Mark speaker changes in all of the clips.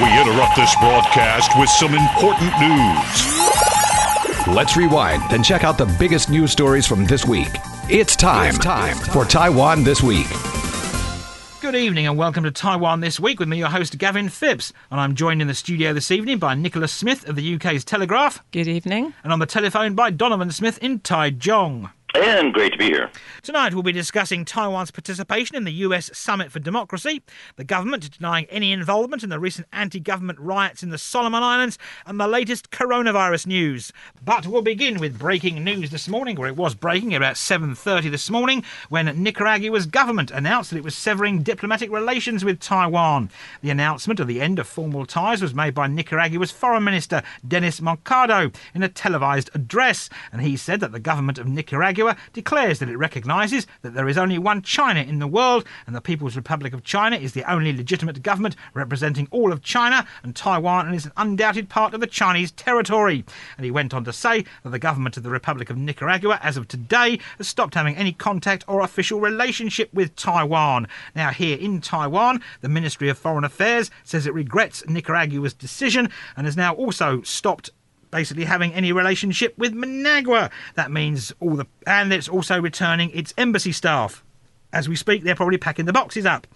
Speaker 1: We interrupt this broadcast with some important news.
Speaker 2: Let's rewind and check out the biggest news stories from this week. It's time, it's time for Taiwan This Week.
Speaker 3: Good evening and welcome to Taiwan This Week with me, your host Gavin Phipps. And I'm joined in the studio this evening by Nicola Smith of the UK's Telegraph.
Speaker 4: Good evening.
Speaker 3: And on the telephone by Donovan Smith in Taichung.
Speaker 5: And great to be here.
Speaker 3: Tonight we'll be discussing Taiwan's participation in the US Summit for Democracy, the government denying any involvement in the recent anti-government riots in the Solomon Islands, and the latest coronavirus news. But we'll begin with breaking news this morning, or it was breaking about 7.30 this morning, when Nicaragua's government announced that it was severing diplomatic relations with Taiwan. The announcement of the end of formal ties was made by Nicaragua's Foreign Minister, Denis Moncada, in a televised address, and he said that the government of Nicaragua declares that it recognises that there is only one China in the world and the People's Republic of China is the only legitimate government representing all of China and Taiwan and is an undoubted part of the Chinese territory. And he went on to say that the government of the Republic of Nicaragua, as of today, has stopped having any contact or official relationship with Taiwan. Now, here in Taiwan, the Ministry of Foreign Affairs says it regrets Nicaragua's decision and has now also stopped basically having any relationship with Managua. That means all the and it's also returning its embassy staff. As we speak, they're probably packing the boxes up.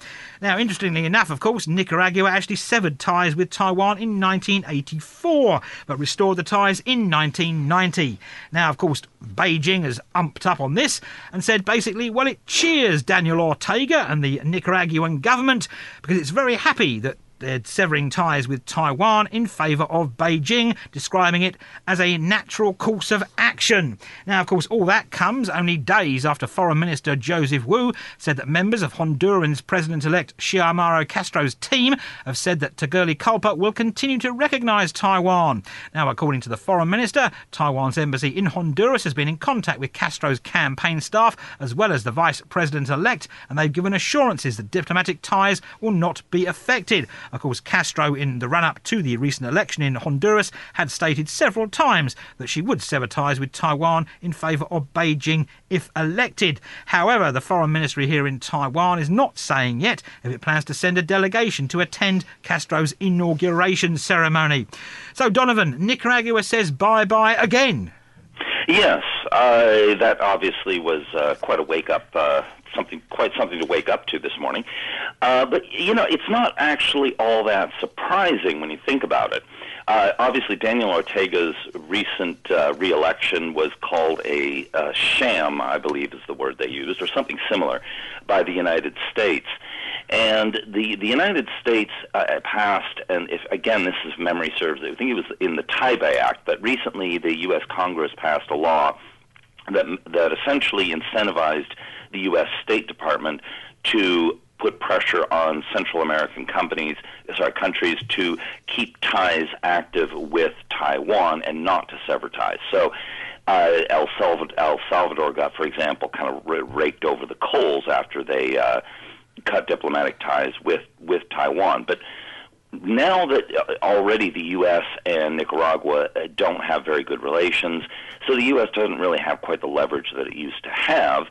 Speaker 3: Now, interestingly enough, of course, Nicaragua actually severed ties with Taiwan in 1984, but restored the ties in 1990. Now, of course, Beijing has umped up on this and said basically, well, it cheers Daniel Ortega and the Nicaraguan government because it's very happy that severing ties with Taiwan in favour of Beijing, describing it as a natural course of action. Now, of course, all that comes only days after Foreign Minister Joseph Wu said that members of Honduran's President elect Xiomara Castro's team have said that Tegucigalpa will continue to recognise Taiwan. Now, according to the Foreign Minister, Taiwan's embassy in Honduras has been in contact with Castro's campaign staff as well as the Vice President elect, and they've given assurances that diplomatic ties will not be affected. Of course, Castro, in the run up to the recent election in Honduras, had stated several times that she would sever ties with Taiwan in favour of Beijing if elected. However, the foreign ministry here in Taiwan is not saying yet if it plans to send a delegation to attend Castro's inauguration ceremony. So, Donovan, Nicaragua says bye bye again.
Speaker 5: Yes, uh, that obviously was uh, quite a wake up uh, something quite something to wake up to this morning. Uh, but you know, it's not actually all that surprising when you think about it. Uh, obviously, Daniel Ortega's recent uh, reelection was called a uh, sham, I believe is the word they used, or something similar, by the United States. And the the United States uh, passed, and if again this is memory serves, I think it was in the Taipei Act, but recently the U.S. Congress passed a law that that essentially incentivized the U.S. State Department to put pressure on Central American companies, countries to keep ties active with Taiwan and not to sever ties. So. Uh, El, Salvador, El Salvador got, for example, kind of raked over the coals after they uh, cut diplomatic ties with with Taiwan. But now that uh, already the U.S. and Nicaragua uh, don't have very good relations, so the U.S. doesn't really have quite the leverage that it used to have.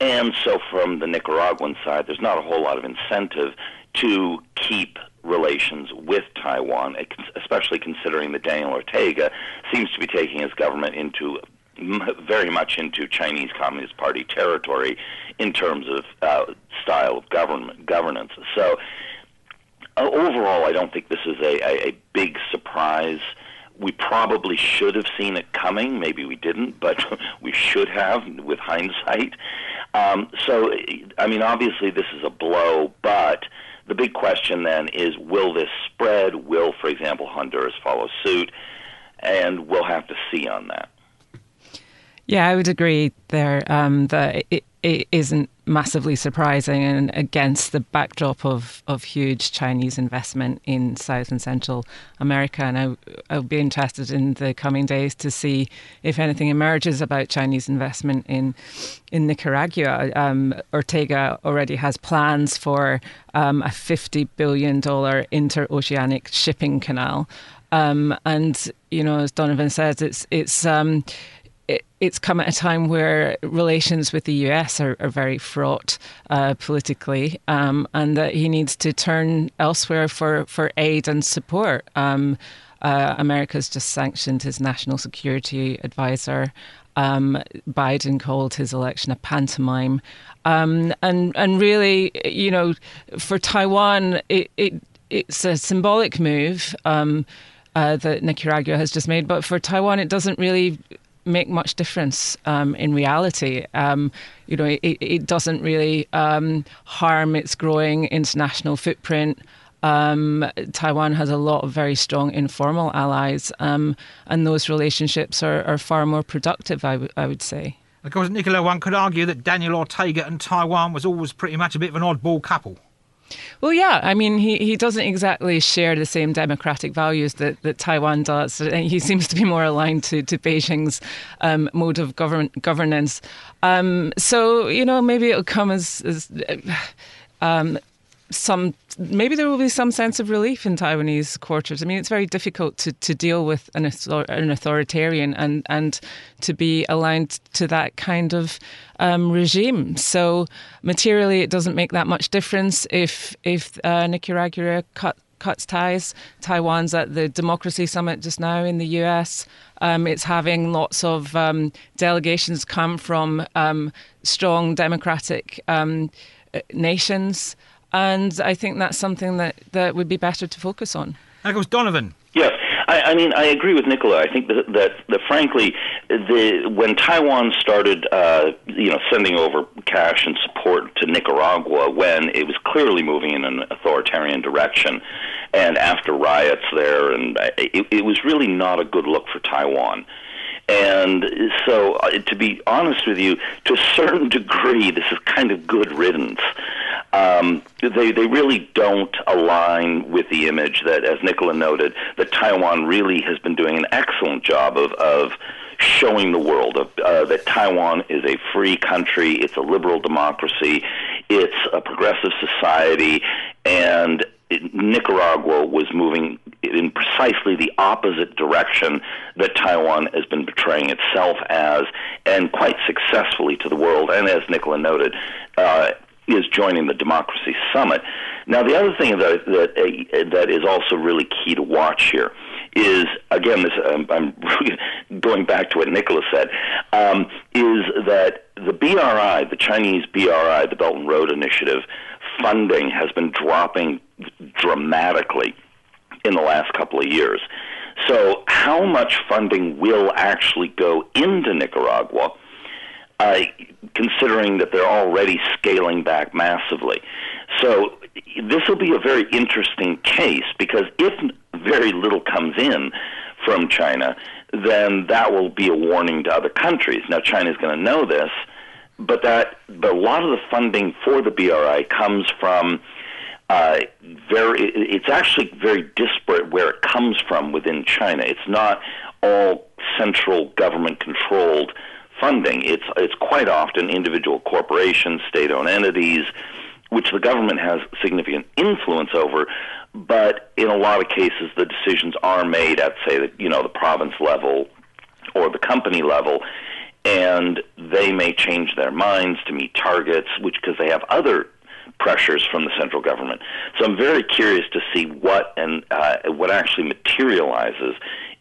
Speaker 5: And so, from the Nicaraguan side, there's not a whole lot of incentive to keep relations with Taiwan, especially considering that Daniel Ortega seems to be taking his government into very much into Chinese Communist Party territory in terms of uh, style of government governance. So, uh, overall, I don't think this is a, a, a big surprise we probably should have seen it coming. Maybe we didn't, but we should have with hindsight. Um, so, I mean, obviously, this is a blow, but the big question then is will this spread? Will, for example, Honduras follow suit? And we'll have to see on that.
Speaker 4: Yeah, I would agree there um, that it, it isn't massively surprising and against the backdrop of, of huge Chinese investment in South and Central America. And I, I'll be interested in the coming days to see if anything emerges about Chinese investment in in Nicaragua. Um, Ortega already has plans for um, a $50 billion interoceanic shipping canal. Um, and, you know, as Donovan says, it's, it's, um, it, it's come at a time where relations with the US are, are very fraught uh, politically, um, and that he needs to turn elsewhere for, for aid and support. Um, uh, America's just sanctioned his national security advisor. Um, Biden called his election a pantomime, um, and and really, you know, for Taiwan, it, it it's a symbolic move um, uh, that Nicaragua has just made, but for Taiwan, it doesn't really make much difference um, in reality. Um, you know, it, it doesn't really um, harm its growing international footprint. Um, Taiwan has a lot of very strong informal allies, um, and those relationships are, are far more productive, I, w- I would say.
Speaker 3: Of course, Nicola, one could argue that Daniel Ortega and Taiwan was always pretty much a bit of an oddball couple.
Speaker 4: Well, yeah. I mean, he, he doesn't exactly share the same democratic values that, that Taiwan does. He seems to be more aligned to, to Beijing's um, mode of govern, governance. Um, so, you know, maybe it'll come as, as um, some maybe there will be some sense of relief in Taiwanese quarters. I mean, it's very difficult to, to deal with an, an authoritarian and and to be aligned to that kind of um, regime. So materially, it doesn't make that much difference if if uh, Nicaragua cut cuts ties. Taiwan's at the Democracy Summit just now in the US. Um, it's having lots of um, delegations come from um, strong democratic um, nations. And I think that's something that, that would be better to focus on.
Speaker 3: And of course, Donovan.
Speaker 5: Yes. I, I mean, I agree with Nicola. I think that, that, that frankly, the, when Taiwan started, uh, you know, sending over cash and support to Nicaragua, when it was clearly moving in an authoritarian direction, and after riots there, and it, it was really not a good look for Taiwan. And so, uh, to be honest with you, to a certain degree, this is kind of good riddance. Um, they they really don't align with the image that, as Nicola noted, that Taiwan really has been doing an excellent job of of showing the world of, uh, that Taiwan is a free country, it's a liberal democracy, it's a progressive society, and Nicaragua was moving in precisely the opposite direction that Taiwan has been portraying itself as, and quite successfully to the world. And as Nicola noted, uh, is joining the Democracy Summit. Now, the other thing that that, uh, that is also really key to watch here is again, this I'm, I'm going back to what Nicola said, um, is that the BRI, the Chinese BRI, the Belt and Road Initiative, funding has been dropping dramatically in the last couple of years. So, how much funding will actually go into Nicaragua? Uh, considering that they're already scaling back massively. So this will be a very interesting case because if very little comes in from China, then that will be a warning to other countries. Now China is going to know this, but that but a lot of the funding for the BRI comes from uh, very. It's actually very disparate where it comes from within China. It's not all central government controlled funding. It's it's quite often individual corporations, state-owned entities, which the government has significant influence over. But in a lot of cases, the decisions are made at, say, the, you know, the province level or the company level, and they may change their minds to meet targets, which because they have other pressures from the central government. So I'm very curious to see what and uh, what actually materializes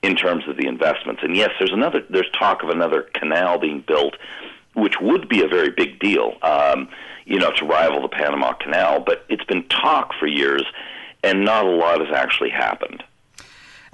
Speaker 5: in terms of the investments. And yes, there's another. There's talk of another canal being built, which would be a very big deal. Um, you know, to rival the Panama Canal. But it's been talk for years, and not a lot has actually happened.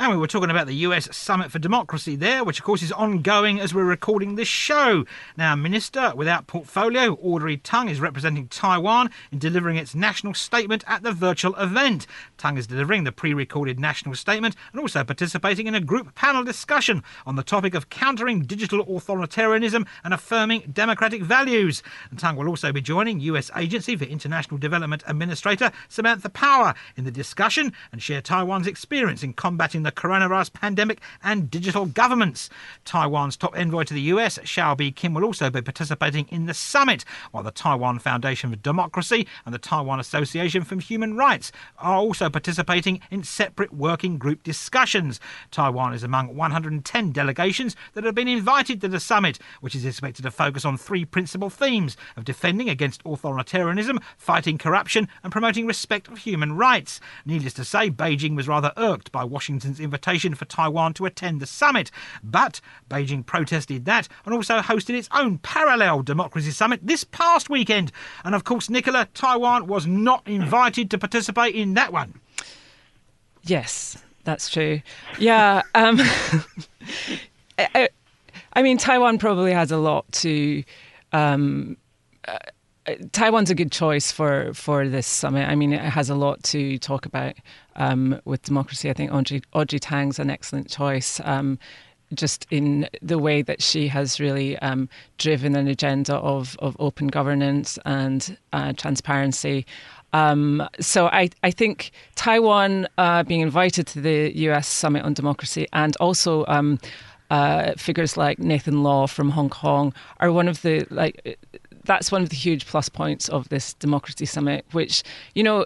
Speaker 3: And we were talking about the US Summit for Democracy there, which of course is ongoing as we're recording this show. Now, Minister without portfolio, Audrey Tang, is representing Taiwan in delivering its national statement at the virtual event. Tang is delivering the pre recorded national statement and also participating in a group panel discussion on the topic of countering digital authoritarianism and affirming democratic values. And Tang will also be joining US Agency for International Development Administrator Samantha Power in the discussion and share Taiwan's experience in combating the coronavirus pandemic and digital governments. Taiwan's top envoy to the US, Hsiao Bi-khim, will also be participating in the summit, while the Taiwan Foundation for Democracy and the Taiwan Association for Human Rights are also participating in separate working group discussions. Taiwan is among 110 delegations that have been invited to the summit, which is expected to focus on three principal themes of defending against authoritarianism, fighting corruption, and promoting respect of human rights. Needless to say, Beijing was rather irked by Washington's invitation for Taiwan to attend the summit, but Beijing protested that and also hosted its own parallel democracy summit this past weekend. And of course, Nicola, Taiwan was not invited to participate in that one.
Speaker 4: Yes, that's true. Yeah. Um, I, I, mean, Taiwan probably has a lot to. Um, uh, Taiwan's a good choice for, for this summit. I mean, it has a lot to talk about um, with democracy. I think Audrey, Audrey Tang's an excellent choice. Um, just in the way that she has really um, driven an agenda of, of open governance and uh, transparency. Um, so I, I think Taiwan uh, being invited to the US Summit on Democracy and also um, uh, figures like Nathan Law from Hong Kong are one of the like that's one of the huge plus points of this democracy summit, which you know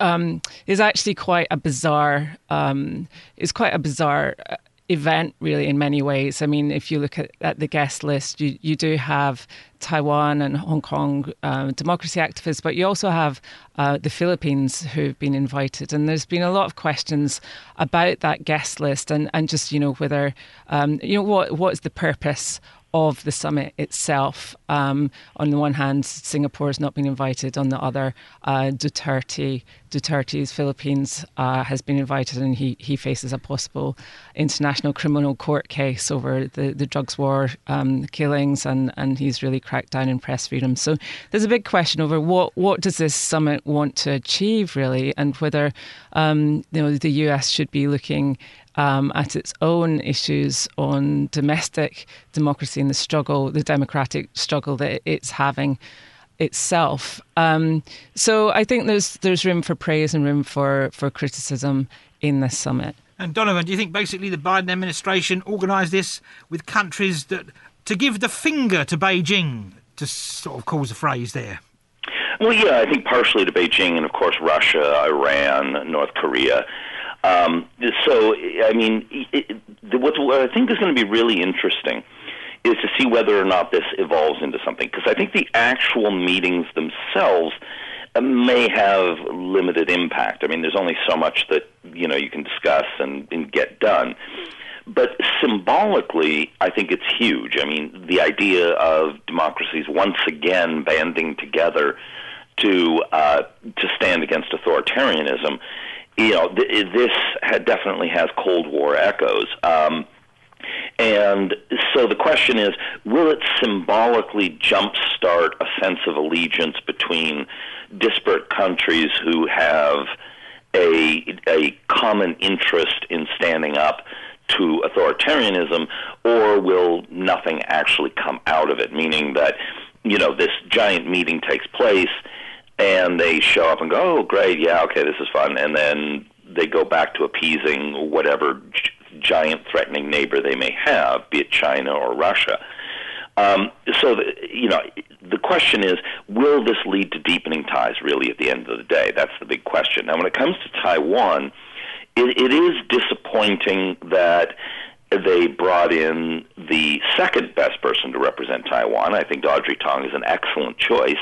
Speaker 4: um, is actually quite a bizarre um, is quite a bizarre uh, event, really, in many ways. I mean, if you look at, at the guest list, you, you do have Taiwan and Hong Kong uh, democracy activists, but you also have uh, the Philippines who've been invited. And there's been a lot of questions about that guest list and, and just, you know, whether, um, you know, what what is the purpose of the summit itself. Um, on the one hand, Singapore has not been invited. On the other, uh, Duterte, Duterte's Philippines uh, has been invited, and he, he faces a possible international criminal court case over the, the drugs war um, killings, and, and he's really cracked down in press freedom. So there's a big question over what what does this summit want to achieve really, and whether um, you know the US should be looking um, at its own issues on domestic democracy and the struggle, the democratic struggle that it's having itself. Um, so I think there's there's room for praise and room for, for criticism in this summit.
Speaker 3: And Donovan, do you think basically the Biden administration organised this with countries that to give the finger to Beijing, to sort of cause a phrase there?
Speaker 5: Well, yeah, I think partially to Beijing and, of course, Russia, Iran, North Korea. Um, so, I mean, it, what, what I think is going to be really interesting is to see whether or not this evolves into something. Because I think the actual meetings themselves uh, may have limited impact. I mean, there's only so much that you know you can discuss and, and get done. But symbolically, I think it's huge. I mean, the idea of democracies once again banding together to uh, to stand against authoritarianism you know, th- this definitely has Cold War echoes. Um, and so the question is will it symbolically jumpstart a sense of allegiance between disparate countries who have a, a common interest in standing up to authoritarianism, or will nothing actually come out of it? Meaning that, you know, this giant meeting takes place and they show up and go, "Oh, great, yeah, okay, this is fun," and then they go back to appeasing whatever g- giant threatening neighbor they may have, be it China or Russia. Um, so, the, you know, the question is, will this lead to deepening ties? Really, at the end of the day, that's the big question. Now, when it comes to Taiwan, it, it is disappointing that they brought in the second best person to represent Taiwan. I think Audrey Tang is an excellent choice.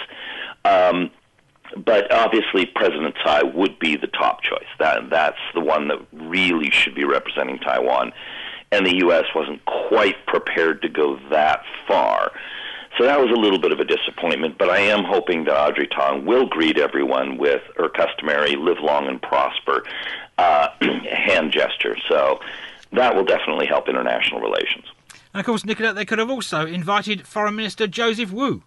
Speaker 5: Um, but obviously President Tsai would be the top choice. That that's the one that really should be representing Taiwan, and the U.S. wasn't quite prepared to go that far. So that was a little bit of a disappointment, but I am hoping that Audrey Tang will greet everyone with her customary "live long and prosper" uh, hand gesture. So that will definitely help international relations.
Speaker 3: And of course, Nicola, they could have also invited Foreign Minister Joseph Wu.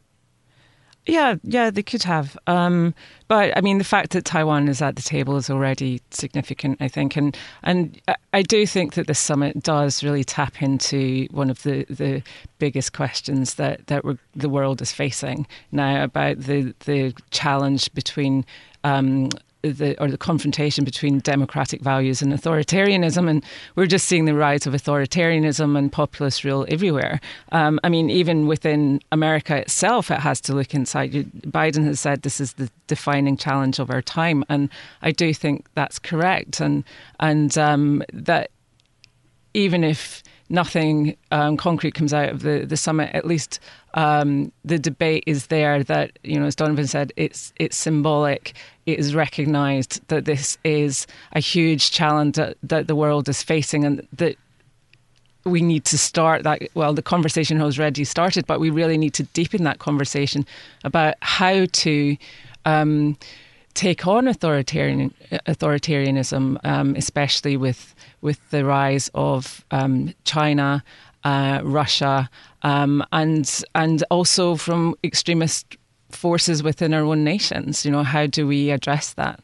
Speaker 4: Yeah, yeah, they could have. Um, but I mean, the fact that Taiwan is at the table is already significant, I think, and and I do think that the summit does really tap into one of the, the biggest questions that that the world is facing now about the the challenge between. Um, the or the confrontation between democratic values and authoritarianism, and we're just seeing the rise of authoritarianism and populist rule everywhere. Um, I mean, even within America itself, it has to look inside. Biden has said this is the defining challenge of our time, and I do think that's correct, and and um, that even if nothing um, concrete comes out of the, the summit, at least um, the debate is there that, you know, as Donovan said, it's, it's symbolic. It is recognised that this is a huge challenge that, that the world is facing and that we need to start that. Well, the conversation has already started, but we really need to deepen that conversation about how to. Um, take on authoritarian authoritarianism, um, especially with with the rise of um, China, uh, Russia, um, and and also from extremist forces within our own nations. You know, how do we address that?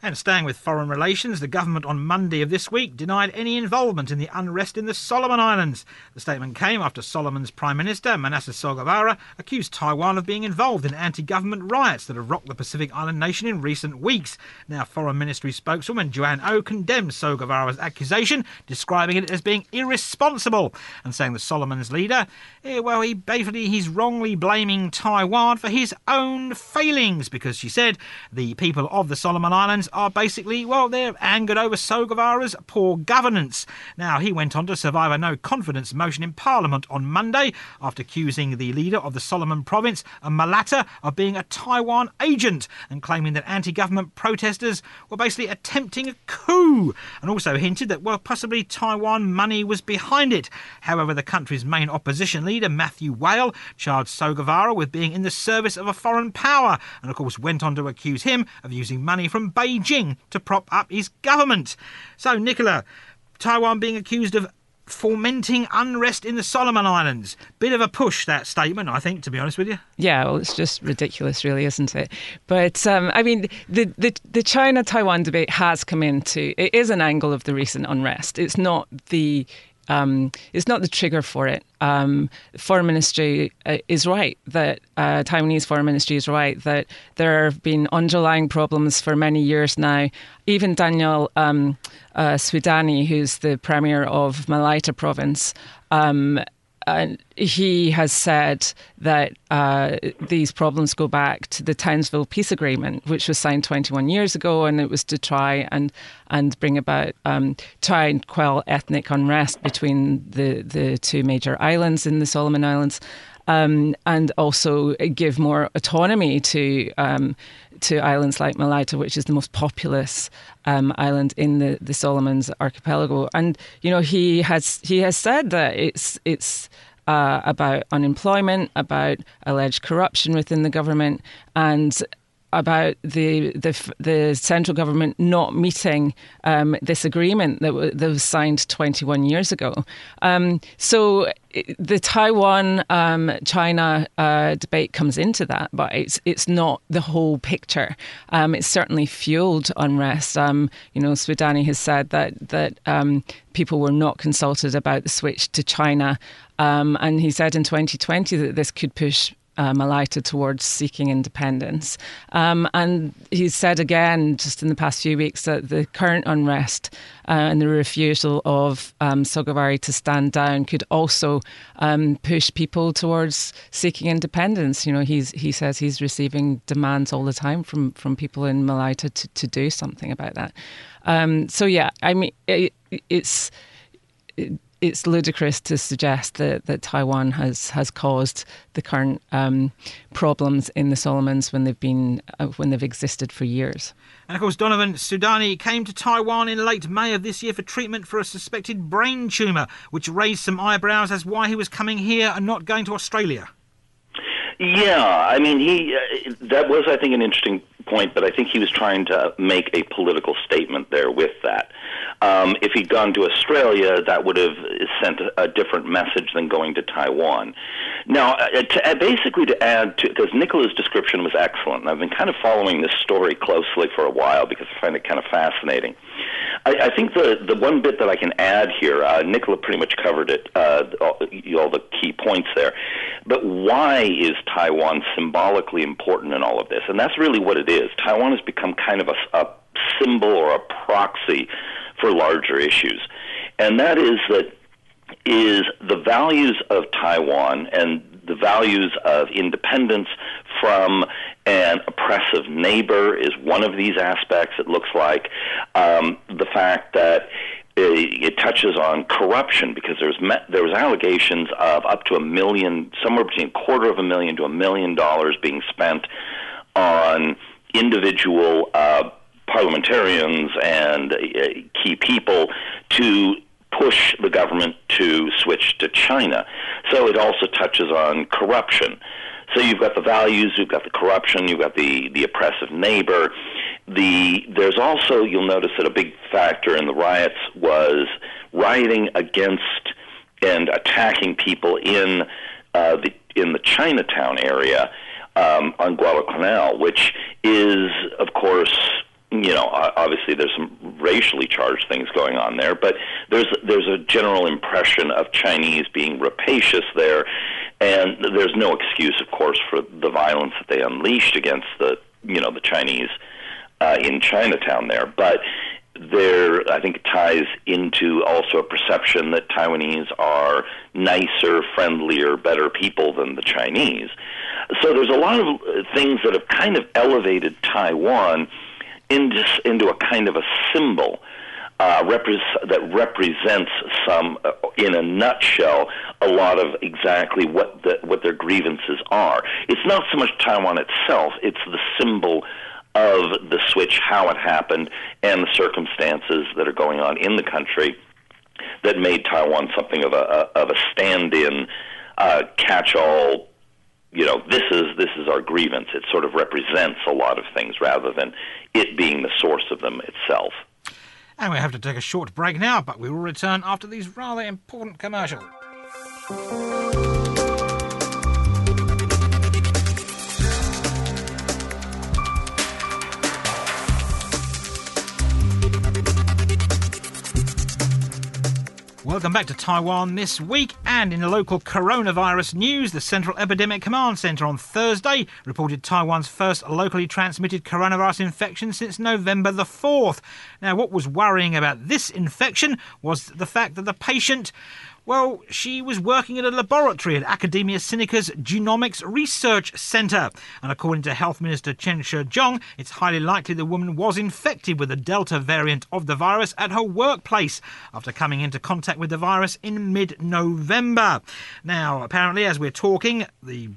Speaker 3: And staying with foreign relations, the government on Monday of this week denied any involvement in the unrest in the Solomon Islands. The statement came after Solomon's Prime Minister, Manasseh Sogavare, accused Taiwan of being involved in anti government riots that have rocked the Pacific Island nation in recent weeks. Now, Foreign Ministry spokeswoman Joanne Ou oh condemned Sogavare's accusation, describing it as being irresponsible and saying the Solomons leader, eh, well, he basically he's wrongly blaming Taiwan for his own failings because she said the people of the Solomon Islands are basically, well, they're angered over Sogavare's poor governance. Now, he went on to survive a no confidence motion in Parliament on Monday after accusing the leader of the Solomon province, a Malaita, of being a Taiwan agent and claiming that anti government protesters were basically attempting a coup and also hinted that, well, possibly Taiwan money was behind it. However, the country's main opposition leader, Matthew Wale, charged Sogavare with being in the service of a foreign power and, of course, went on to accuse him of using money from Beijing Beijing to prop up his government. So, Nicola, Taiwan being accused of fomenting unrest in the Solomon Islands. Bit of a push, that statement, I think, to be honest with you.
Speaker 4: Yeah, well, it's just ridiculous, really, isn't it? But, um, I mean, the, the, the China Taiwan debate has come into, it is an angle of the recent unrest. It's not the um, is not the trigger for it. Um, foreign ministry uh, is right that uh, Taiwanese foreign ministry is right that there have been underlying problems for many years now. Even Daniel um, uh, Suidani, who's the premier of Malaita province, and he has said that uh, these problems go back to the Townsville Peace Agreement, which was signed 21 years ago, and it was to try and and bring about um, try and quell ethnic unrest between the the two major islands in the Solomon Islands. Um, and also give more autonomy to um, to islands like Malaita, which is the most populous um, island in the, the Solomons archipelago. And you know, he has he has said that it's it's uh, about unemployment, about alleged corruption within the government, and about the the, the central government not meeting um, this agreement that, w- that was signed 21 years ago. Um, so the Taiwan um, China uh, debate comes into that, but it's it's not the whole picture. Um, it's certainly fueled unrest. Um, you know, Suidani has said that that um, people were not consulted about the switch to China, um, and he said in 2020 that this could push uh, Malaita towards seeking independence. Um, and he's said again, just in the past few weeks, that the current unrest uh, and the refusal of um, Sogavare to stand down could also um, push people towards seeking independence. You know, he's he says he's receiving demands all the time from from people in Malaita to, to do something about that. Um, so yeah, I mean, it, it's. It, it's ludicrous to suggest that, that Taiwan has, has caused the current um, problems in the Solomons when they've been uh, when they've existed for years.
Speaker 3: And of course, Donovan Suidani came to Taiwan in late May of this year for treatment for a suspected brain tumour, which raised some eyebrows as why he was coming here and not going to Australia.
Speaker 5: Yeah, I mean, he uh, that was, I think, an interesting point, but I think he was trying to make a political statement there with that. Um, if he'd gone to Australia, that would have sent a, different message than going to Taiwan. Now, uh, to, uh, basically, to add to because Nicola's description was excellent, and I've been kind of following this story closely for a while because I find it kind of fascinating. I, I think the the one bit that I can add here, uh, Nicola pretty much covered it, uh, all, all the key points there. But why is Taiwan symbolically important in all of this? And that's really what it is. Taiwan has become kind of a, a symbol or a proxy for larger issues. And that is that is the values of Taiwan and the values of independence from an oppressive neighbor is one of these aspects. It looks like um, the fact that it touches on corruption because there's there was allegations of up to a million, somewhere between a quarter of a million to a million dollars being spent on individual uh, parliamentarians and uh, key people to push the government to switch to China. So it also touches on corruption. So you've got the values, you've got the corruption, you've got the, the oppressive neighbor. The there's also you'll notice that a big factor in the riots was rioting against and attacking people in uh, the in the Chinatown area um, on Guadalcanal, which is of course you know, obviously there's some racially charged things going on there, but there's there's a general impression of Chinese being rapacious there, and there's no excuse, of course, for the violence that they unleashed against the you know the Chinese uh, in Chinatown there, but there I think ties into also a perception that Taiwanese are nicer, friendlier, better people than the Chinese. So there's a lot of things that have kind of elevated Taiwan into, into a kind of a symbol uh, repre- that represents some, uh, in a nutshell, a lot of exactly what the, what their grievances are. It's not so much Taiwan itself; it's the symbol of the switch, how it happened, and the circumstances that are going on in the country that made Taiwan something of a, of a stand-in, uh, catch-all you know this is this is our grievance. It sort of represents a lot of things rather than it being the source of them itself.
Speaker 3: And we have to take a short break now but we will return after these rather important commercials Welcome back to Taiwan this week. And in the local coronavirus news, the Central Epidemic Command Center on Thursday reported Taiwan's first locally transmitted coronavirus infection since November the 4th. Now, what was worrying about this infection was the fact that the patient well, she was working at a laboratory at Academia Sinica's Genomics Research Centre. And according to Health Minister Chen Shih-chung, it's highly likely the woman was infected with the Delta variant of the virus at her workplace after coming into contact with the virus in mid November. Now, apparently, as we're talking, the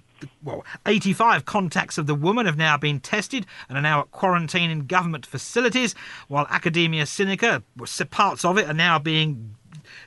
Speaker 3: well, 85 contacts of the woman have now been tested and are now at quarantine in government facilities, while Academia Sinica, parts of it are now being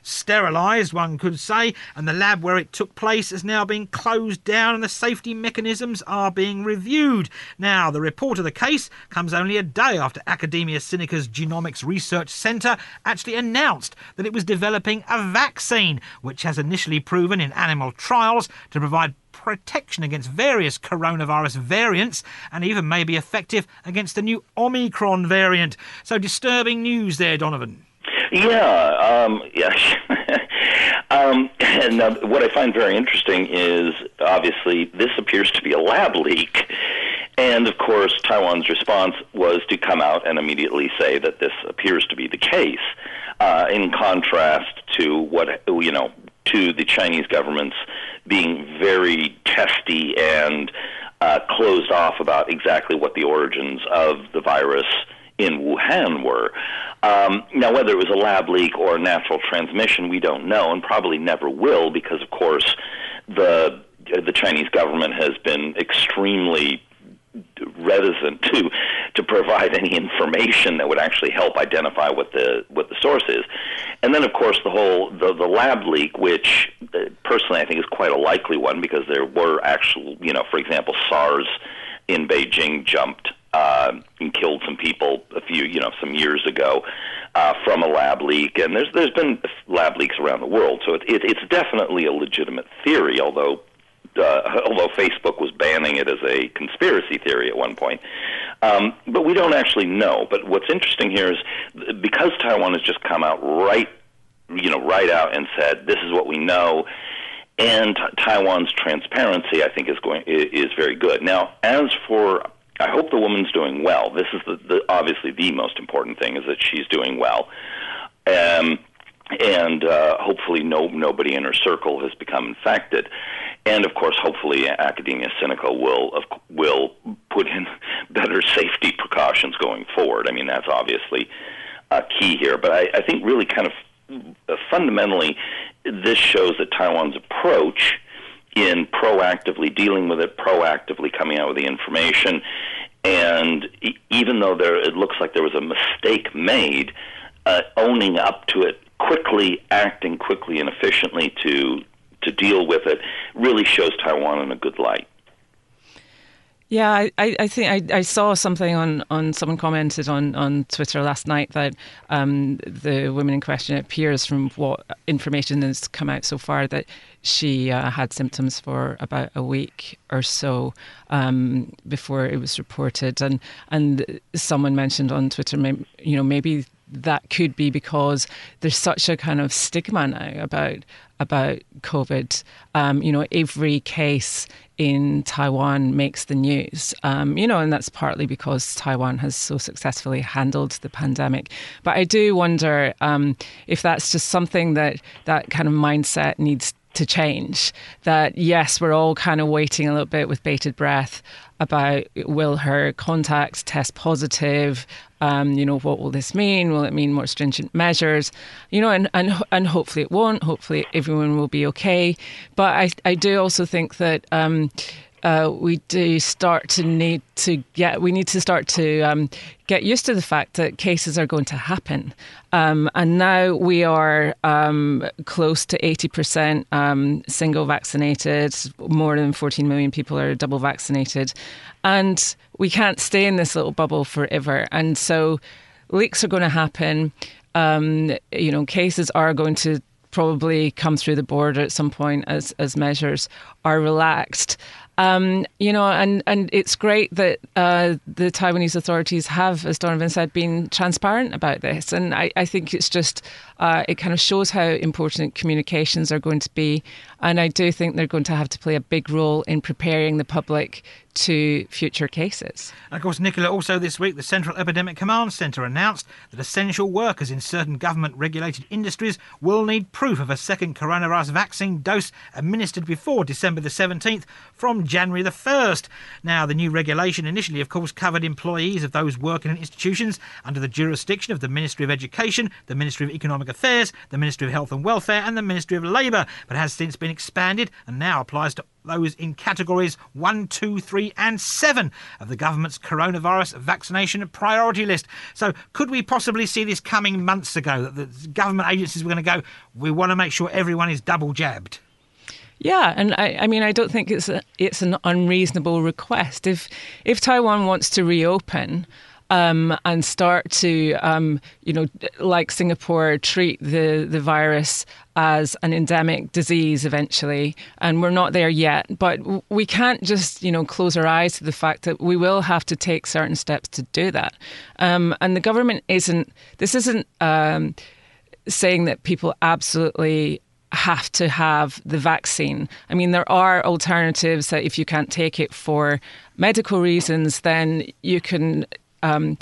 Speaker 3: sterilised, one could say, and the lab where it took place has now been closed down and the safety mechanisms are being reviewed. Now, the report of the case comes only a day after Academia Sinica's Genomics Research Centre actually announced that it was developing a vaccine, which has initially proven in animal trials to provide protection against various coronavirus variants and even may be effective against the new Omicron variant. So disturbing news there, Donovan.
Speaker 5: Yeah, um, yeah. um, and uh, what I find very interesting is obviously this appears to be a lab leak. And of course, Taiwan's response was to come out and immediately say that this appears to be the case, uh, in contrast to what, you know, to the Chinese government's being very testy and uh, closed off about exactly what the origins of the virus in Wuhan were. Um, now, whether it was a lab leak or natural transmission, we don't know, and probably never will, because of course the the Chinese government has been extremely reticent to to provide any information that would actually help identify what the what the source is. And then, of course, the whole the, the lab leak, which uh, personally I think is quite a likely one because there were actual, you know, for example, SARS in Beijing jumped uh, and killed some people a few, you know, some years ago uh, from a lab leak. And there's there's been lab leaks around the world, so it, it, it's definitely a legitimate theory. Although uh, although Facebook was banning it as a conspiracy theory at one point. Um, but we don't actually know. But what's interesting here is because Taiwan has just come out right, you know, right out and said this is what we know and Taiwan's transparency, I think, is going is very good. Now, as for I hope the woman's doing well. This is the, the obviously the most important thing is that she's doing well. Um, and uh, hopefully no nobody in her circle has become infected. And of course, hopefully, Academia Sinica will will put in better safety precautions going forward. I mean, that's obviously uh, key here. But I, I think really, kind of uh, fundamentally, this shows that Taiwan's approach in proactively dealing with it, proactively coming out with the information, and even though there it looks like there was a mistake made, uh, owning up to it quickly, acting quickly and efficiently to to deal with it, really shows Taiwan in a good light.
Speaker 4: Yeah, I, I think I, I, saw something on, on someone commented on, on Twitter last night that um, the woman in question appears from what information has come out so far that she uh, had symptoms for about a week or so um, before it was reported, and and someone mentioned on Twitter, you know, maybe that could be because there's such a kind of stigma now about about COVID. Um, you know, every case in Taiwan makes the news. Um, you know, and that's partly because Taiwan has so successfully handled the pandemic. But I do wonder um, if that's just something that that kind of mindset needs to change. That yes, we're all kind of waiting a little bit with bated breath about will her contacts test positive? Um, you know, what will this mean? Will it mean more stringent measures? You know, and, and and hopefully it won't. Hopefully everyone will be okay. But I I do also think that. Um, uh, we do start to need to get we need to start to um, get used to the fact that cases are going to happen, um, and now we are um, close to eighty percent um, single vaccinated. More than fourteen million people are double vaccinated, and we can't stay in this little bubble forever. And so leaks are going to happen. Um, you know, cases are going to probably come through the border at some point as as measures are relaxed. Um, you know, and, and it's great that uh, the Taiwanese authorities have, as Donovan said, been transparent about this. And I, I think it's just, uh, it kind of shows how important communications are going to be. And I do think they're going to have to play a big role in preparing the public to future cases.
Speaker 3: And of course, Nicola, also this week, the Central Epidemic Command Centre announced that essential workers in certain government regulated industries will need proof of a second coronavirus vaccine dose administered before December the 17th from January the 1st. Now, the new regulation initially, of course, covered employees of those working in institutions under the jurisdiction of the Ministry of Education, the Ministry of Economic Affairs, the Ministry of Health and Welfare, and the Ministry of Labour, but has since been expanded and now applies to those in categories 1, 2, 3, and 7 of the government's coronavirus vaccination priority list. So, could we possibly see this coming months ago that the government agencies were going to go, we want to make sure everyone is double jabbed?
Speaker 4: Yeah, and I, I mean, I don't think it's a, it's an unreasonable request. If if Taiwan wants to reopen, um, and start to, um, you know, like Singapore, treat the, the virus as an endemic disease eventually. And we're not there yet. But we can't just, you know, close our eyes to the fact that we will have to take certain steps to do that. Um, and the government isn't, this isn't um, saying that people absolutely have to have the vaccine. I mean, there are alternatives that if you can't take it for medical reasons, then you can um,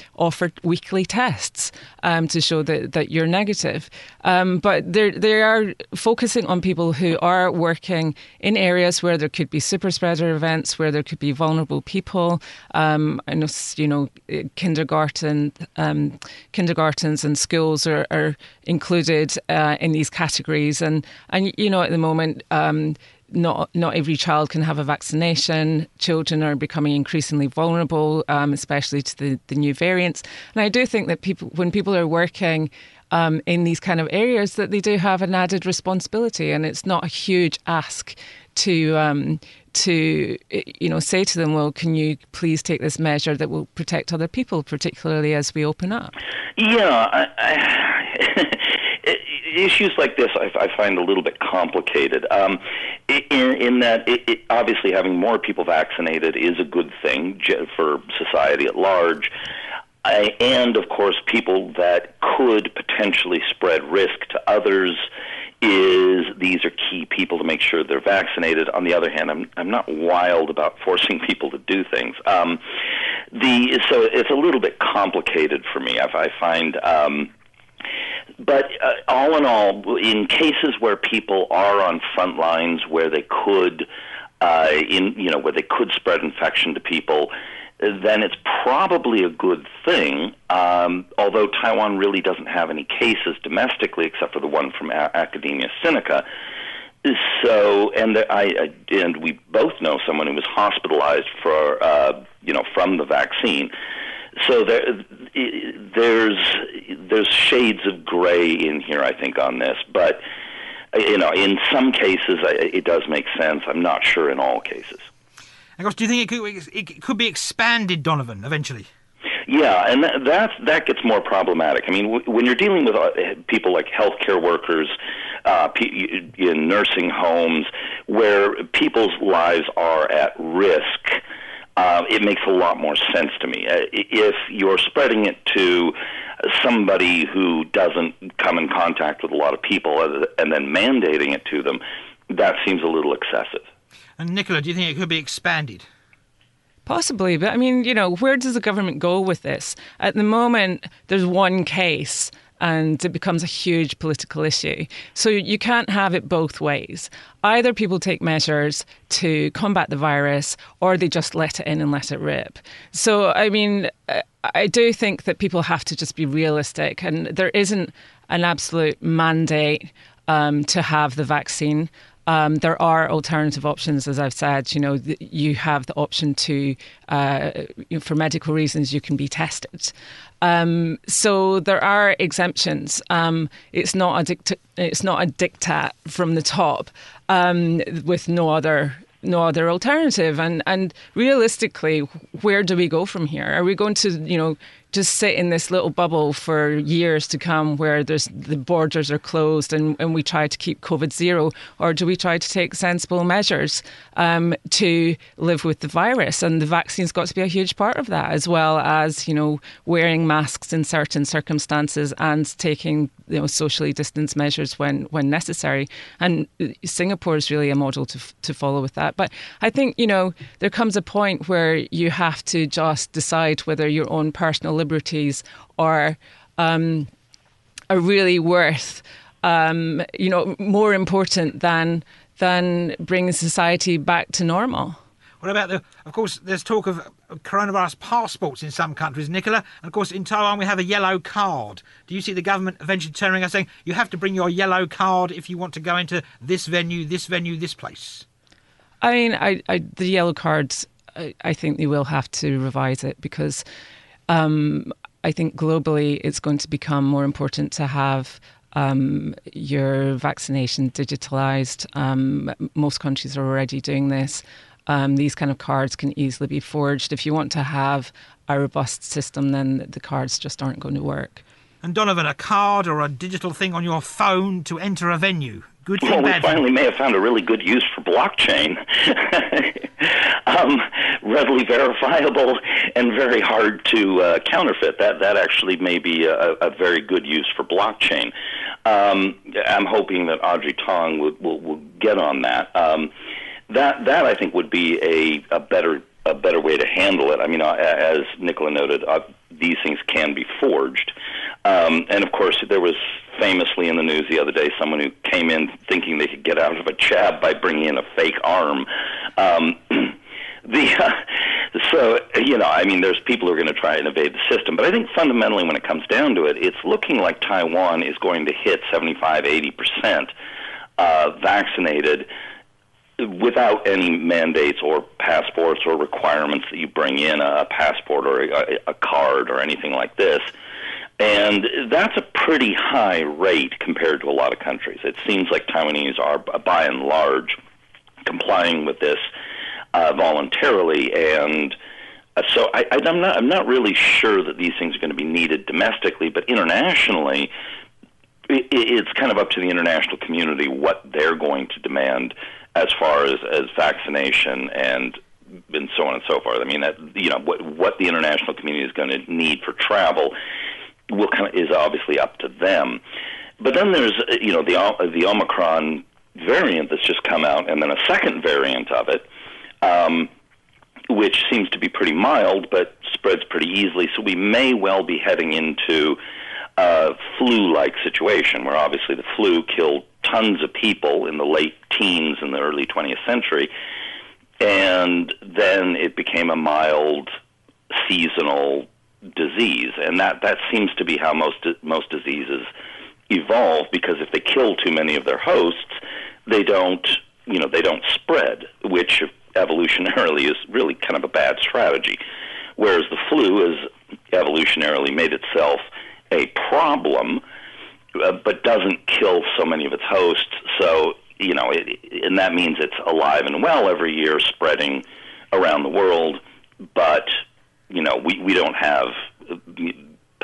Speaker 4: weekly tests um, to show that, that you're negative. Um, but they are focusing on people who are working in areas where there could be super spreader events, where there could be vulnerable people. Um, I know, you know, kindergarten, um, kindergartens and schools are, are included uh, in these categories. And, and, you know, at the moment, um, not not every child can have a vaccination. Children are becoming increasingly vulnerable, um, especially to the, the new variants. And I do think that people, when people are working um, in these kind of areas, that they do have an added responsibility, and it's not a huge ask to um, to you know say to them, well, can you please take this measure that will protect other people, particularly as we open up?
Speaker 5: Yeah. I, I issues like this I, I find a little bit complicated. Um, in, in that, it, it, obviously, having more people vaccinated is a good thing for society at large. I, and of course, people that could potentially spread risk to others is these are key people to make sure they're vaccinated. On the other hand, I'm I'm not wild about forcing people to do things. Um, the so it's a little bit complicated for me. I, I find. Um, but uh, all in all, in cases where people are on front lines where they could, uh, in you know, where they could spread infection to people, then it's probably a good thing. Um, although Taiwan really doesn't have any cases domestically, except for the one from a- Academia Sinica. So, and the, I and we both know someone who was hospitalized for, uh, you know, from the vaccine. So there, there's there's shades of gray in here, I think, on this. But you know, in some cases, it does make sense. I'm not sure in all cases.
Speaker 3: Of course, do you think it could, it could be expanded, Donovan, eventually?
Speaker 5: Yeah, and that that, that gets more problematic. I mean, w- when you're dealing with uh, people like healthcare workers uh, in nursing homes, where people's lives are at risk, uh, it makes a lot more sense to me. Uh, if you're spreading it to somebody who doesn't come in contact with a lot of people and then mandating it to them, that seems a little excessive.
Speaker 3: And Nicola, do you think it could be expanded?
Speaker 4: Possibly, but I mean, you know, where does the government go with this? At the moment, there's one case and it becomes a huge political issue. So you can't have it both ways. Either people take measures to combat the virus or they just let it in and let it rip. So, I mean, I do think that people have to just be realistic and there isn't an absolute mandate um, to have the vaccine. Um, there are alternative options, as I've said. You know, you have the option to, uh, for medical reasons, you can be tested. Um, so there are exemptions. Um, it's not a dict- it's not a diktat from the top um, with no other no other alternative. And and realistically, where do we go from here? Are we going to you know just sit in this little bubble for years to come where there's the borders are closed and, and we try to keep COVID zero? Or do we try to take sensible measures um, to live with the virus? And the vaccine's got to be a huge part of that, as well as, you know, wearing masks in certain circumstances and taking you know socially distanced measures when when necessary. And Singapore is really a model to to follow with that. But I think you know there comes a point where you have to just decide whether your own personal liberties are um, are really worth um, you know more important than than bringing society back to normal.
Speaker 3: What about the? Of course, there's talk of coronavirus passports in some countries, Nicola. And of course, in Taiwan, we have a yellow card. Do you see the government eventually turning us saying you have to bring your yellow card if you want to go into this venue, this venue, this place?
Speaker 4: I mean, I, I the yellow cards. I, I, think they will have to revise it because um, I think globally it's going to become more important to have um, your vaccination digitalized. Um, most countries are already doing this um, these kind of cards can easily be forged. If you want to have a robust system, then the cards just aren't going to work.
Speaker 3: And Donovan, a card or a digital thing on your phone to enter a venue. Good thing,
Speaker 5: well, we finally
Speaker 3: thing.
Speaker 5: may have found a really good use for blockchain. um, readily verifiable and very hard to uh, counterfeit. That that actually may be a, a very good use for blockchain. Um, I'm hoping that Audrey Tang will, will, will get on that. Um, that that I think would be a, a better a better way to handle it. I mean, as Nicola noted, uh, these things can be forged, um, and of course, there was famously in the news the other day someone who came in thinking they could get out of a jab by bringing in a fake arm. Um, the uh, so you know, I mean, there's people who are going to try and evade the system, but I think fundamentally, when it comes down to it, it's looking like Taiwan is going to hit 75, 80 percent uh, vaccinated without any mandates or passports or requirements that you bring in a passport or a, a card or anything like this. And that's a pretty high rate compared to a lot of countries. It seems like Taiwanese are, by and large, complying with this uh, voluntarily, and uh, so I, I'm not. I'm not really sure that these things are going to be needed domestically, but internationally, it, it's kind of up to the international community what they're going to demand as far as as vaccination and and so on and so forth. I mean that you know what what the international community is going to need for travel will kind of is obviously up to them. but then there's you know the the Omicron variant that's just come out, and then a second variant of it, um, which seems to be pretty mild but spreads pretty easily. So we may well be heading into a flu-like situation, where obviously the flu killed tons of people in the late teens and the early 20th century, and then it became a mild seasonal disease, and that that seems to be how most most diseases evolve because if they kill too many of their hosts, they don't you know they don't spread, which evolutionarily is really kind of a bad strategy. Whereas the flu has evolutionarily made itself a problem, uh, but doesn't kill so many of its hosts. So you know, it, and that means it's alive and well every year, spreading around the world. But you know, we we don't have you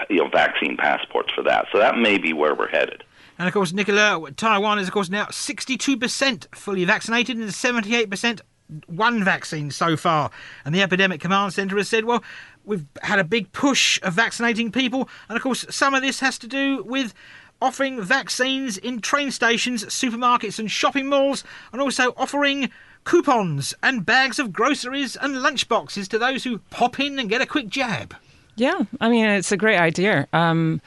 Speaker 5: know vaccine passports for that. So that may be where we're headed.
Speaker 3: And of course, Nicola, Taiwan is of course now 62% fully vaccinated and 78% one vaccine so far. And the Epidemic Command Centre has said, well, we've had a big push of vaccinating people. And of course, some of this has to do with offering vaccines in train stations, supermarkets, and shopping malls, and also offering coupons and bags of groceries and lunchboxes to those who pop in and get a quick jab.
Speaker 4: Yeah, I mean, it's a great idea. Um,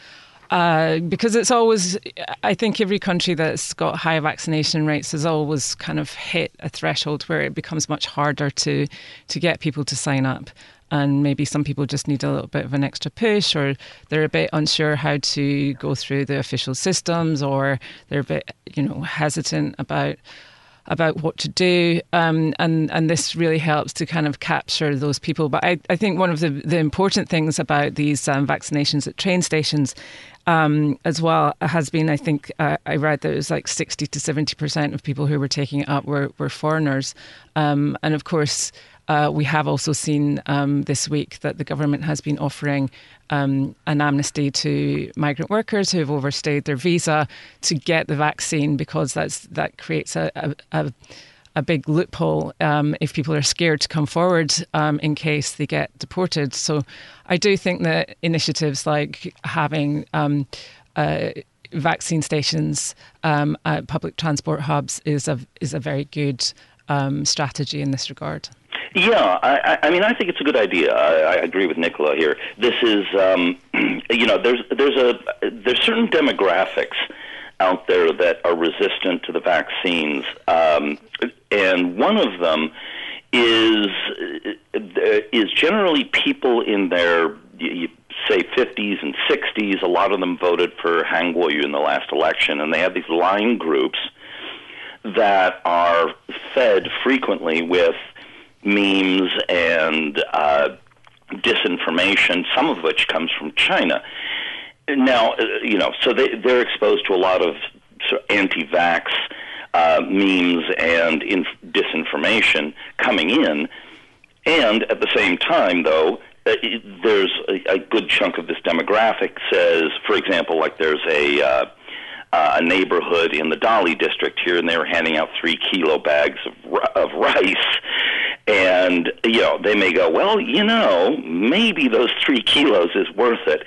Speaker 4: uh, because it's always, I think every country that's got high vaccination rates has always kind of hit a threshold where it becomes much harder to to get people to sign up. And maybe some people just need a little bit of an extra push, or they're a bit unsure how to go through the official systems, or they're a bit, you know, hesitant about about what to do. Um, and, and this really helps to kind of capture those people. But I, I think one of the, the important things about these um, vaccinations at train stations um, as well has been, I think, uh, I read that it was like 60 to 70% of people who were taking it up were, were foreigners. Um, and of course, uh, we have also seen um, this week that the government has been offering um, an amnesty to migrant workers who have overstayed their visa to get the vaccine because that's that creates a, a, a a big loophole um, if people are scared to come forward um, in case they get deported. So I do think that initiatives like having um, uh, vaccine stations um, at public transport hubs is a is a very good um, strategy in this regard.
Speaker 5: Yeah, I, I mean, I think it's a good idea. I, I agree with Nicola here. This is, um, you know, there's there's a there's certain demographics out there that are resistant to the vaccines, um, and one of them is uh, is generally people in their say 50s and 60s. A lot of them voted for Han Kuo-yu in the last election, and they have these line groups that are fed frequently with memes and uh, disinformation, some of which comes from China. Now, uh, you know, so they, they're exposed to a lot of, sort of anti-vax uh, memes and disinformation coming in, and at the same time, though, uh, there's a, a, good chunk of this demographic says, for example, like there's a uh, a neighborhood in the Dali district here, and they were handing out three kilo bags of, of rice. And, you know, they may go, well, you know, maybe those three kilos is worth it.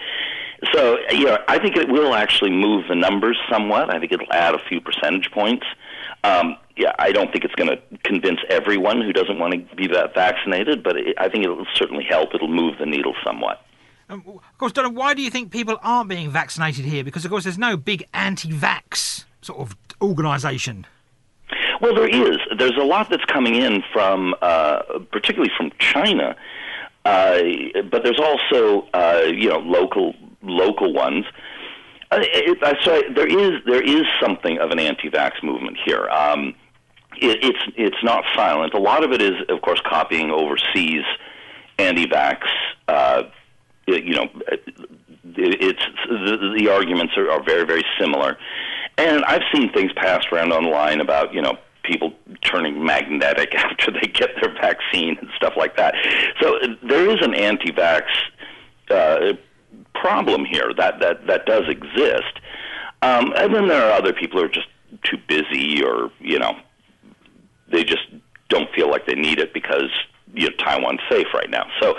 Speaker 5: So, you know, I think it will actually move the numbers somewhat. I think it'll add a few percentage points. Um, yeah, I don't think it's going to convince everyone who doesn't want to be that vaccinated, but it, I think it'll certainly help. It'll move the needle somewhat.
Speaker 3: Um, of course, Donna, why do you think people aren't being vaccinated here? Because, of course, there's no big anti-vax sort of organisation.
Speaker 5: Well, there is. There's a lot that's coming in from, uh, particularly from China, uh, but there's also, uh, you know, local local ones. Uh, it, so there is there is something of an anti-vax movement here. Um, it, it's it's not silent. A lot of it is, of course, copying overseas anti-vax uh, you know, it's the, the arguments are, are very very similar, and I've seen things passed around online about you know people turning magnetic after they get their vaccine and stuff like that. So there is an anti-vax uh, problem here that that that does exist, um, and then there are other people who are just too busy or you know they just don't feel like they need it because you know Taiwan's safe right now. So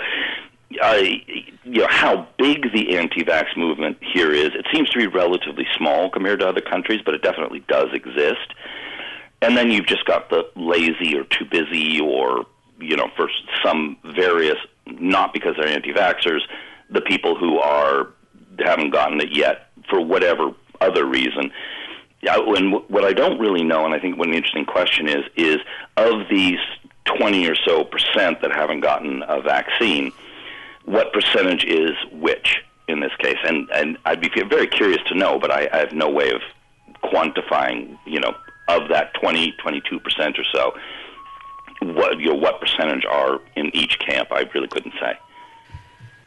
Speaker 5: You know how big the anti-vax movement here is. It seems to be relatively small compared to other countries, but it definitely does exist. And then you've just got the lazy or too busy, or you know, for some various, not because they're anti-vaxxers, the people who are haven't gotten it yet for whatever other reason. And what I don't really know, and I think what an interesting question is, is of these 20 or so percent that haven't gotten a vaccine, what percentage is which in this case? And and I'd be very curious to know, but I, I have no way of quantifying, you know, of that 20, 22 percent or so, what you know, what percentage are in each camp? I really couldn't say.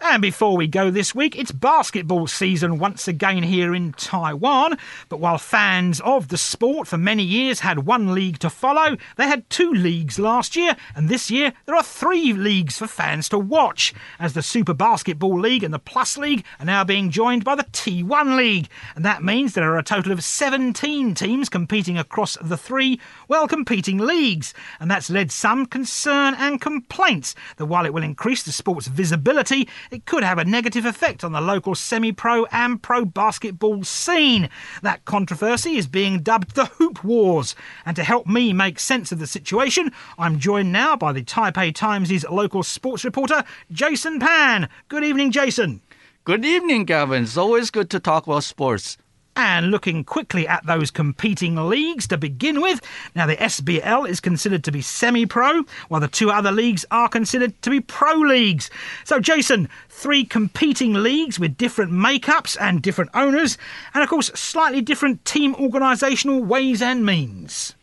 Speaker 3: And before we go this week, it's basketball season once again here in Taiwan. But while fans of the sport for many years had one league to follow, they had two leagues last year, and this year there are three leagues for fans to watch, as the Super Basketball League and the Plus League are now being joined by the T1 League. And that means there are a total of 17 teams competing across the three well competing leagues. And that's led some concern and complaints that while it will increase the sport's visibility, it could have a negative effect on the local semi pro and pro basketball scene. That controversy is being dubbed the Hoop Wars. And to help me make sense of the situation, I'm joined now by the Taipei Times' local sports reporter, Jason Pan. Good evening, Jason.
Speaker 6: Good evening, Gavin. It's always good to talk about sports.
Speaker 3: And looking quickly at those competing leagues to begin with, now the SBL is considered to be semi pro, while the two other leagues are considered to be pro leagues. So, Jason, three competing leagues with different makeups and different owners, and of course, slightly different team organisational ways and means.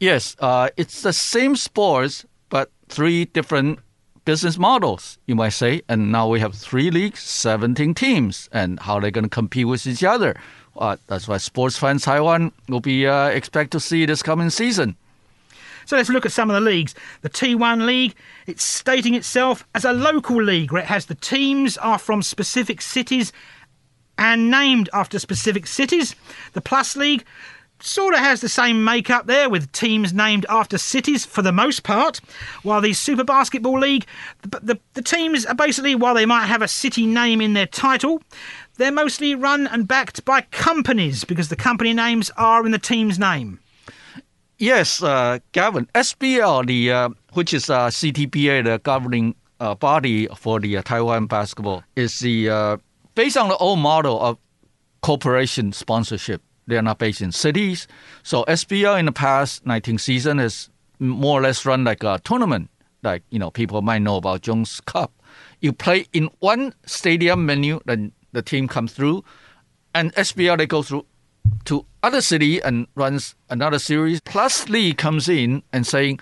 Speaker 6: Yes, uh, it's the same sports, but three different business models, you might say. And now we have three leagues, 17 teams, and how are they're going to compete with each other. Uh, that's why sports fans Taiwan will be uh, expect to see this coming season.
Speaker 3: So let's look at some of the leagues. The T1 League, it's stating itself as a local league where it has the teams are from specific cities and named after specific cities. The Plus League sort of has the same makeup there with teams named after cities for the most part. While the Super Basketball League, the, the, the teams are basically, while they might have a city name in their title, they're mostly run and backed by companies because the company names are in the team's name.
Speaker 6: Yes, uh, Gavin. SBL, the uh, which is uh, CTBA, the governing uh, body for the uh, Taiwan basketball, is the uh, based on the old model of corporation sponsorship. They are not based in cities. So SBL in the past 19 season is more or less run like a tournament. Like you know, people might know about Jones Cup. You play in one stadium venue, then the team comes through, and SBL they go through to other city and runs another series. Plus League comes in and saying,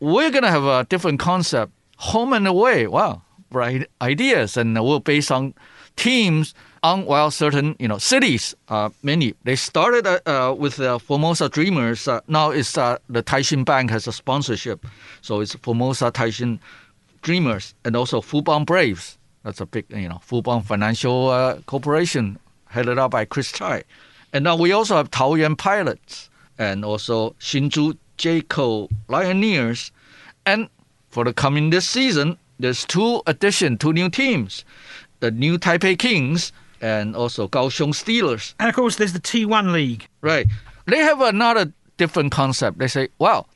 Speaker 6: we're to have a different concept, home and away. Wow, bright ideas. And we're based on teams on, well, certain, you know, cities, uh, many. They started uh, uh, with uh, Formosa Dreamers. Uh, now it's the Taishin Bank has a sponsorship. So it's Formosa Taishin Dreamers and also Fubon Braves. That's a big, you know, Fubon Financial uh, Corporation headed up by Chris Chai. And now we also have Taoyuan Pilots and also Hsinchu JKO Lioneers. And for the coming this season, there's two addition, two new teams. The new Taipei Kings and also Kaohsiung Steelers.
Speaker 3: And of course, there's the T1 League.
Speaker 6: Right. They have another different concept. They say, well,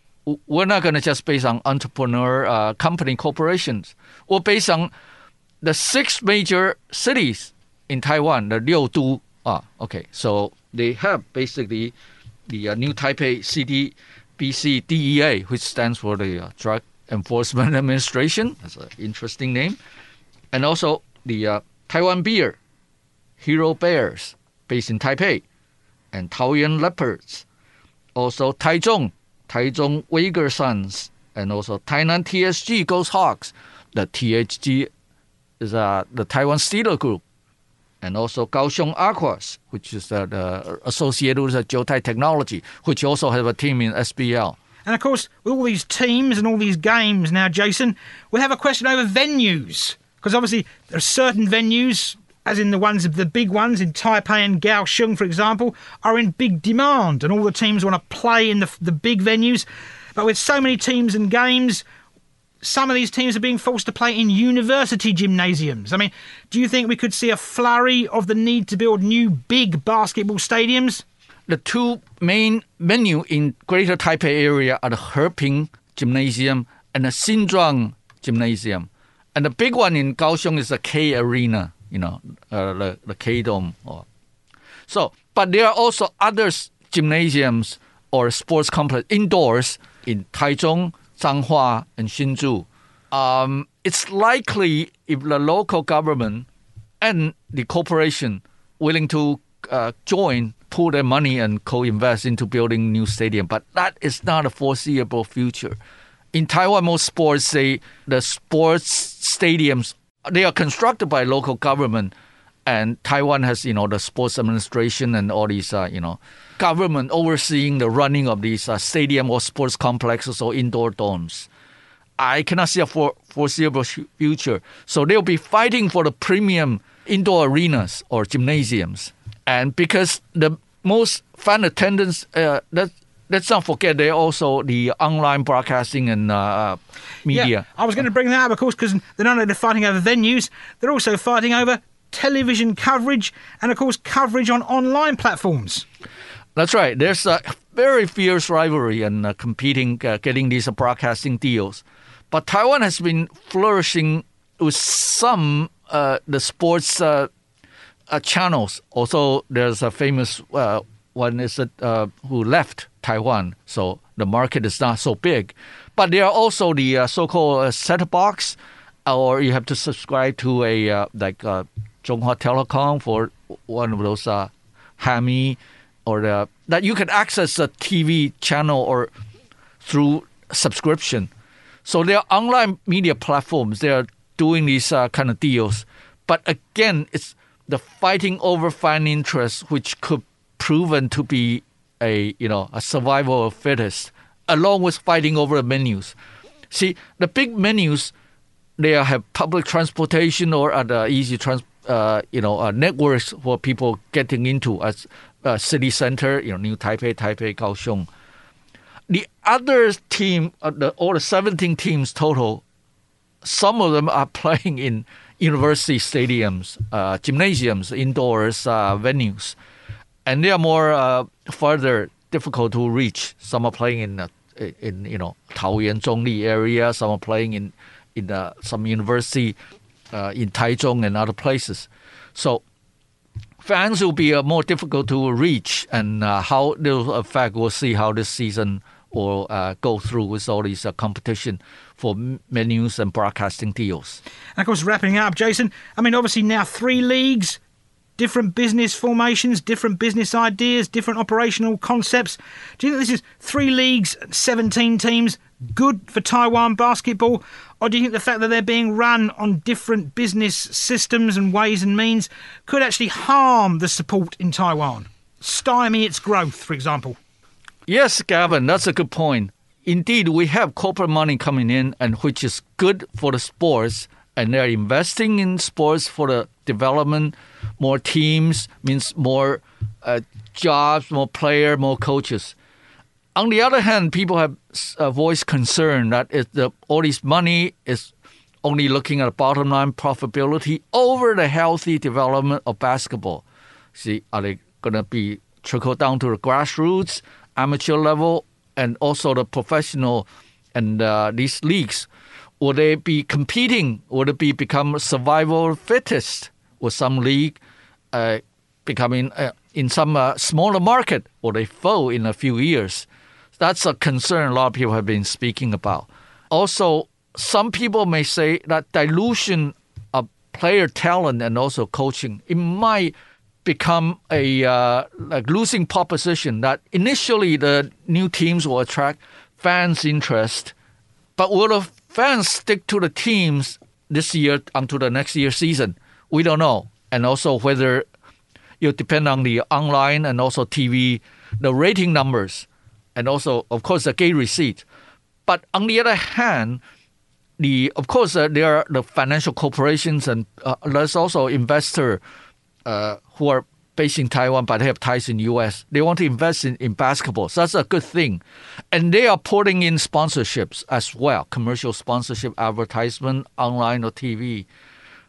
Speaker 6: we're not going to just based on entrepreneur uh, company corporations. We're based on the six major cities in Taiwan, the Liu Du. Ah, okay. So they have basically the uh, new Taipei CTBC DEA, which stands for the uh, Drug Enforcement Administration. That's an interesting name. And also the uh, Taiwan Beer, Hero Bears, based in Taipei, and Taoyuan Leopards. Also Taichung, Taichung Wagor Suns, and also Tainan TSG Ghost Hawks. The TSG is uh, the Taiwan Steeler Group and also Kaohsiung Aquas, which is uh, the associated with the Jeoutai Technology, which also have a team in SBL.
Speaker 3: And of course, with all these teams and all these games now, Jason, we have a question over venues. Because obviously, there are certain venues, as in the ones of the big ones in Taipei and Kaohsiung, for example, are in big demand, and all the teams want to play in the, the big venues. But with so many teams and games, some of these teams are being forced to play in university gymnasiums. I mean, do you think we could see a flurry of the need to build new big basketball stadiums?
Speaker 6: The two main venue in Greater Taipei area are the Heping Gymnasium and the Xinzhuang Gymnasium. And the big one in Kaohsiung is the K Arena, you know, uh, the, the K Dome. Or, so, but there are also other gymnasiums or sports complex indoors in Taichung, Changhua, and Hsinchu. Um, it's likely if the local government and the corporation willing to uh, join, put their money and co-invest into building new stadium, but that is not a foreseeable future. In Taiwan, most sports say the sports stadiums they are constructed by local government, and Taiwan has you know the sports administration and all these uh, you know government overseeing the running of these uh, stadium or sports complexes or indoor domes. I cannot see a for, foreseeable future. So they'll be fighting for the premium indoor arenas or gymnasiums. And because the most fan attendance, uh, that, let's not forget they also the online broadcasting and uh, media.
Speaker 3: Yeah, I was going to bring that up, of course, because they're not only fighting over venues, they're also fighting over television coverage and, of course, coverage on online platforms.
Speaker 6: That's right. There's a very fierce rivalry and uh, competing, uh, getting these broadcasting deals. But Taiwan has been flourishing with some uh, the sports uh, uh, channels. Also, there's a famous uh, one is that who left Taiwan, so the market is not so big. But there are also the so-called set box, or you have to subscribe to a like Chunghwa Telecom for one of those uh, Hami or the, that you can access a TV channel or through subscription. So there are online media platforms. They are doing these uh, kind of deals. But again, it's the fighting over fine interest, which could proven to be a you know a survival of fittest, along with fighting over the menus. See, the big menus, they have public transportation or other easy trans, uh, you know uh, networks for people getting into as uh, city center, you know, New Taipei, Taipei, Kaohsiung. The other team, uh, the, all the 17 teams total, some of them are playing in university stadiums, uh, gymnasiums, indoors uh, venues, and they are more uh, further difficult to reach. Some are playing in in you know Taoyuan Zhongli area. Some are playing in in some university in Taichung and other places. So fans will be uh, more difficult to reach, and uh, how they'll affect. We'll see how this season will uh, go through with all these uh, competition for menus and broadcasting deals.
Speaker 3: And of course, wrapping up, Jason. I mean, obviously now three leagues, different business formations, different business ideas, different operational concepts. Do you think this is three leagues, seventeen teams? good for Taiwan basketball? Or do you think the fact that they're being run on different business systems and ways and means could actually harm the support in Taiwan? Stymie its growth, for example?
Speaker 6: Yes, Gavin, that's a good point. Indeed, we have corporate money coming in, and which is good for the sports, and they're investing in sports for the development. More teams means more uh, jobs, more player, more coaches. On the other hand, people have uh, voiced concern that if the, all this money is only looking at bottom line profitability over the healthy development of basketball. See, are they going to be trickle down to the grassroots, amateur level, and also the professional and uh, these leagues? Will they be competing? Will it be become survival fittest? Will some league uh, becoming uh, in some uh, smaller market? Will they fall in a few years? That's a concern a lot of people have been speaking about. Also, some people may say that dilution of player talent and also coaching it might become a uh, like losing proposition. That initially the new teams will attract fans' interest, but will the fans stick to the teams this year until the next year season? We don't know, and also whether you depend on the online and also TV, the rating numbers and also, of course, the gate receipt. But on the other hand, the of course uh, there are the financial corporations and uh, there's also investor uh, who are based in Taiwan, but they have ties in U.S. They want to invest in, in basketball. So that's a good thing. And they are putting in sponsorships as well, commercial sponsorship, advertisement, online or TV.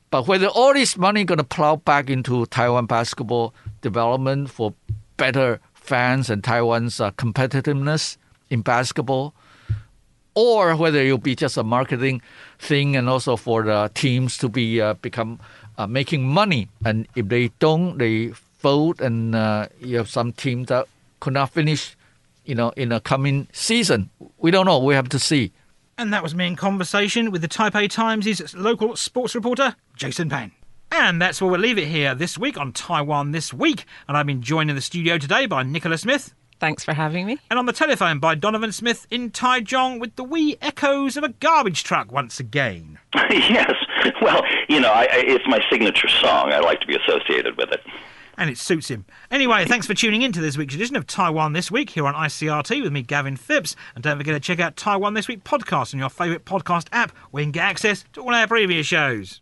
Speaker 6: But whether all this money going to plow back into Taiwan basketball development for better fans and Taiwan's uh, competitiveness in basketball, or whether it'll be just a marketing thing and also for the teams to be uh, become uh, making money. And if they don't, they fold, and uh, you have some team that could not finish, you know, in a coming season. We don't know. We have to see.
Speaker 3: And that was me in conversation with the Taipei Times' local sports reporter, Jason Pan. And that's where we'll leave it here this week on Taiwan This Week. And I've been joined in the studio today by Nicola Smith.
Speaker 4: Thanks for having me.
Speaker 3: And on the telephone by Donovan Smith in Taichung with the wee echoes of a garbage truck once again.
Speaker 5: yes. Well, you know, I, I, it's my signature song. I like to be associated with it.
Speaker 3: And it suits him. Anyway, thanks for tuning in to this week's edition of Taiwan This Week here on ICRT with me, Gavin Phipps. And don't forget to check out Taiwan This Week podcast on your favourite podcast app where you can get access to all our previous shows.